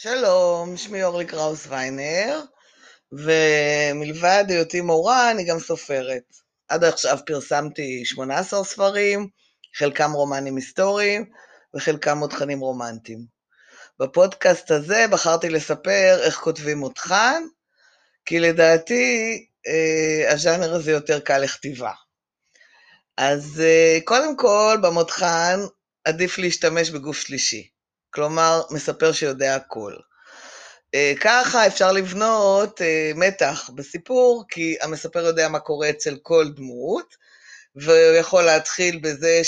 שלום, שמי אורלי קראוס ויינר, ומלבד היותי מורה, אני גם סופרת. עד עכשיו פרסמתי 18 ספרים, חלקם רומנים היסטוריים, וחלקם עוד תכנים רומנטיים. בפודקאסט הזה בחרתי לספר איך כותבים מותחן, כי לדעתי אה, הז'אנר הזה יותר קל לכתיבה. אז אה, קודם כל, במותחן עדיף להשתמש בגוף שלישי. כלומר, מספר שיודע הכל. אה, ככה אפשר לבנות אה, מתח בסיפור, כי המספר יודע מה קורה אצל כל דמות, והוא יכול להתחיל בזה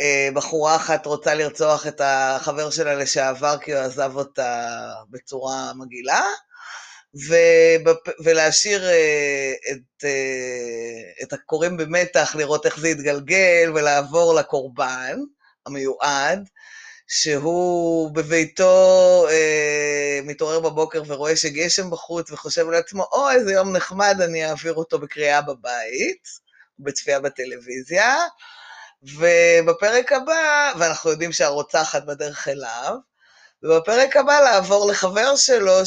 שבחורה אחת רוצה לרצוח את החבר שלה לשעבר כי הוא עזב אותה בצורה מגעילה, ולהשאיר את, את הקוראים במתח, לראות איך זה יתגלגל ולעבור לקורבן המיועד, שהוא בביתו אה, מתעורר בבוקר ורואה שגשם בחוץ וחושב לעצמו, או, איזה יום נחמד, אני אעביר אותו בקריאה בבית, בצפייה בטלוויזיה, ובפרק הבא, ואנחנו יודעים שהרוצחת בדרך אליו, ובפרק הבא לעבור לחבר שלו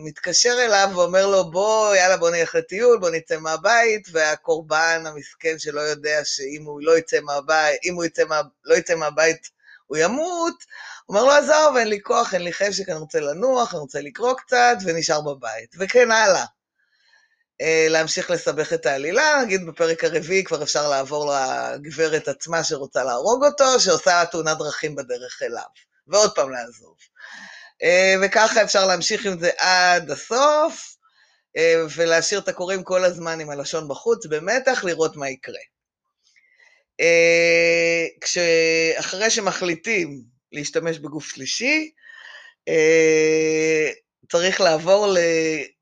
שמתקשר אליו ואומר לו, בוא, יאללה, בוא נלך לטיול, בוא נצא מהבית, והקורבן המסכן שלא יודע שאם הוא לא יצא מהבית, אם הוא יצא מה, לא יצא מהבית, הוא ימות, אומר לו, עזוב, אין לי כוח, אין לי חשק, אני רוצה לנוח, אני רוצה לקרוא קצת, ונשאר בבית, וכן הלאה. אה, להמשיך לסבך את העלילה, נגיד בפרק הרביעי כבר אפשר לעבור לגברת עצמה שרוצה להרוג אותו, שעושה תאונת דרכים בדרך אליו, ועוד פעם לעזוב. אה, וככה אפשר להמשיך עם זה עד הסוף, אה, ולהשאיר את הקוראים כל הזמן עם הלשון בחוץ, במתח, לראות מה יקרה. אה, כשאחרי שמחליטים להשתמש בגוף שלישי, אה, צריך לעבור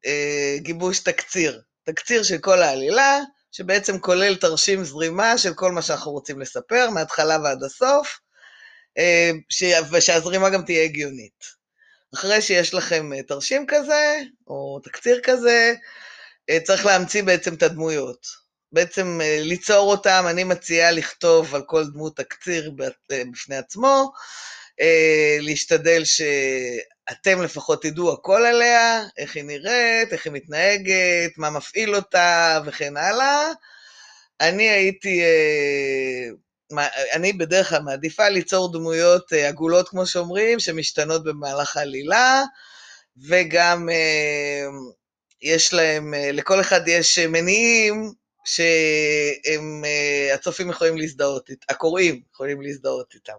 לגיבוש תקציר. תקציר של כל העלילה, שבעצם כולל תרשים זרימה של כל מה שאנחנו רוצים לספר, מההתחלה ועד הסוף, אה, ושהזרימה גם תהיה הגיונית. אחרי שיש לכם תרשים כזה, או תקציר כזה, צריך להמציא בעצם את הדמויות. בעצם אה, ליצור אותם, אני מציעה לכתוב על כל דמות תקציר אה, בפני עצמו, אה, להשתדל שאתם לפחות תדעו הכל עליה, איך היא נראית, איך היא מתנהגת, מה מפעיל אותה וכן הלאה. אני הייתי, אני בדרך כלל מעדיפה ליצור דמויות עגולות, כמו שאומרים, שמשתנות במהלך העלילה, וגם יש להם, לכל אחד יש מניעים שהצופים יכולים להזדהות, הקוראים יכולים להזדהות איתם.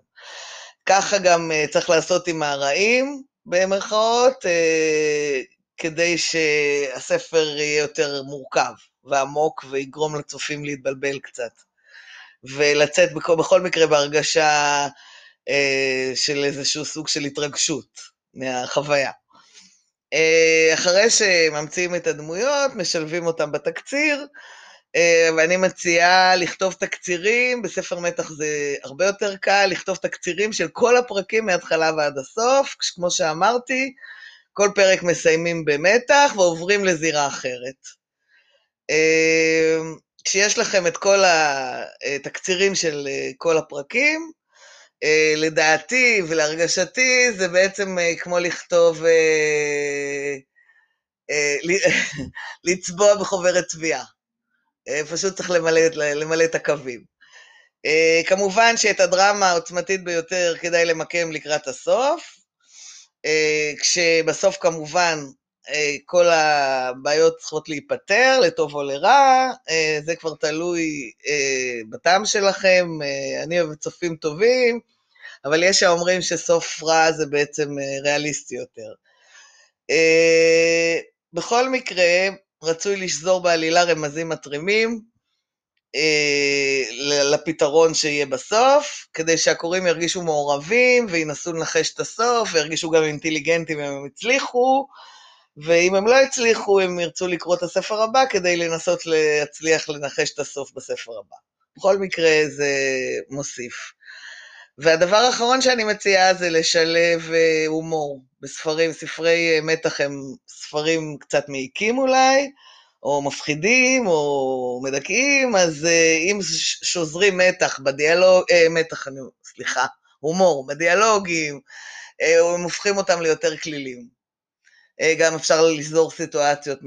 ככה גם אה, צריך לעשות עם הרעים, במרכאות, אה, כדי שהספר יהיה יותר מורכב ועמוק ויגרום לצופים להתבלבל קצת. ולצאת בכל, בכל מקרה בהרגשה אה, של איזשהו סוג של התרגשות מהחוויה. אחרי שממציאים את הדמויות, משלבים אותם בתקציר, אה, ואני מציעה לכתוב תקצירים, בספר מתח זה הרבה יותר קל, לכתוב תקצירים של כל הפרקים מההתחלה ועד הסוף, כמו שאמרתי, כל פרק מסיימים במתח ועוברים לזירה אחרת. אה, כשיש לכם את כל התקצירים של אה, כל הפרקים, לדעתי ולהרגשתי זה בעצם כמו לכתוב, לצבוע בחוברת צביעה. אה, פשוט צריך למלא, למלא את הקווים. אה, כמובן שאת הדרמה העוצמתית ביותר כדאי למקם לקראת הסוף, אה, כשבסוף כמובן כל הבעיות צריכות להיפתר, לטוב או לרע, זה כבר תלוי בטעם שלכם, אני אוהב צופים טובים, אבל יש האומרים שסוף רע זה בעצם ריאליסטי יותר. בכל מקרה, רצוי לשזור בעלילה רמזים מתרימים אה, לפתרון שיהיה בסוף, כדי שהקוראים ירגישו מעורבים וינסו לנחש את הסוף, וירגישו גם אינטליגנטים אם הם הצליחו, ואם הם לא הצליחו, הם ירצו לקרוא את הספר הבא כדי לנסות להצליח לנחש את הסוף בספר הבא. בכל מקרה זה מוסיף. והדבר האחרון שאני מציעה זה לשלב אה, הומור בספרים. ספרי אה, מתח הם ספרים קצת מעיקים אולי, או מפחידים, או מדכאים, אז אה, אם שוזרים מתח בדיאלוג, אה, מתח, אני, סליחה, הומור, בדיאלוגים, הם הופכים אותם ליותר כלילים. גם אפשר לסדור סיטואציות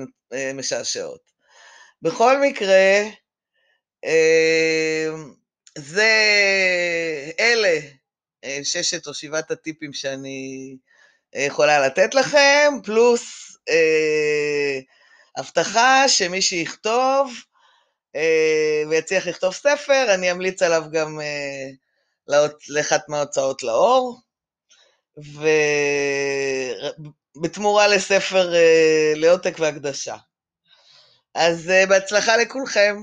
משעשעות. בכל מקרה, זה, אלה ששת או שבעת הטיפים שאני יכולה לתת לכם, פלוס אה, הבטחה שמי שיכתוב אה, ויצליח לכתוב ספר, אני אמליץ עליו גם אה, לאחת מההוצאות לאור, ובתמורה לספר לעותק והקדשה. אז בהצלחה לכולכם.